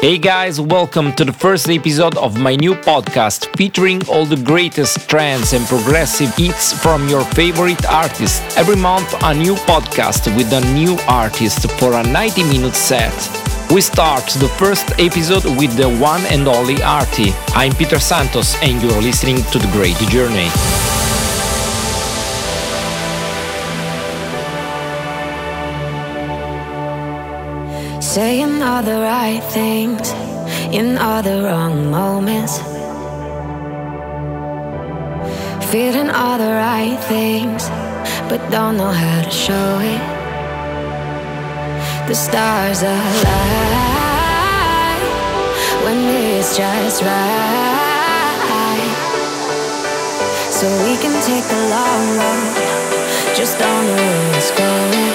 Hey guys, welcome to the first episode of my new podcast featuring all the greatest trance and progressive hits from your favorite artists. Every month, a new podcast with a new artist for a 90 minute set. We start the first episode with the one and only Arty. I'm Peter Santos, and you're listening to The Great Journey. Saying all the right things in all the wrong moments. Feeling all the right things, but don't know how to show it. The stars align when it's just right. So we can take the long road, just don't know where it's going.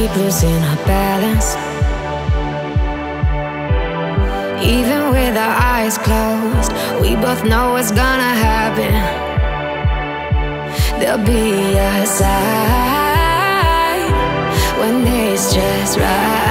Keep losing our balance. Even with our eyes closed, we both know what's gonna happen. There'll be a sign when it's just right.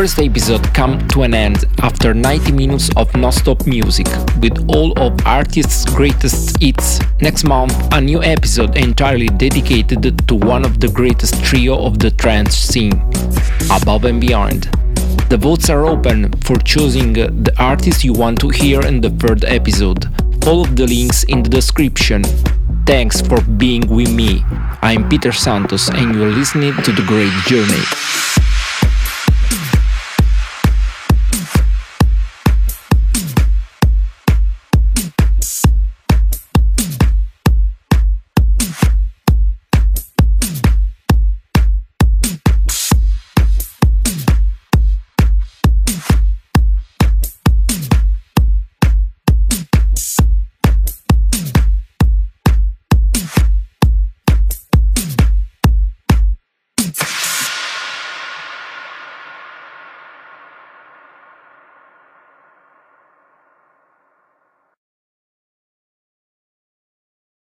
First episode come to an end after 90 minutes of non-stop music with all of Arty's greatest hits. Next month, a new episode entirely dedicated to one of the greatest trio of the trance scene, Above and Beyond. The votes are open for choosing the artist you want to hear in the third episode. All of the links in the description. Thanks for being with me. I'm Peter Santos and you're listening to The Great Journey.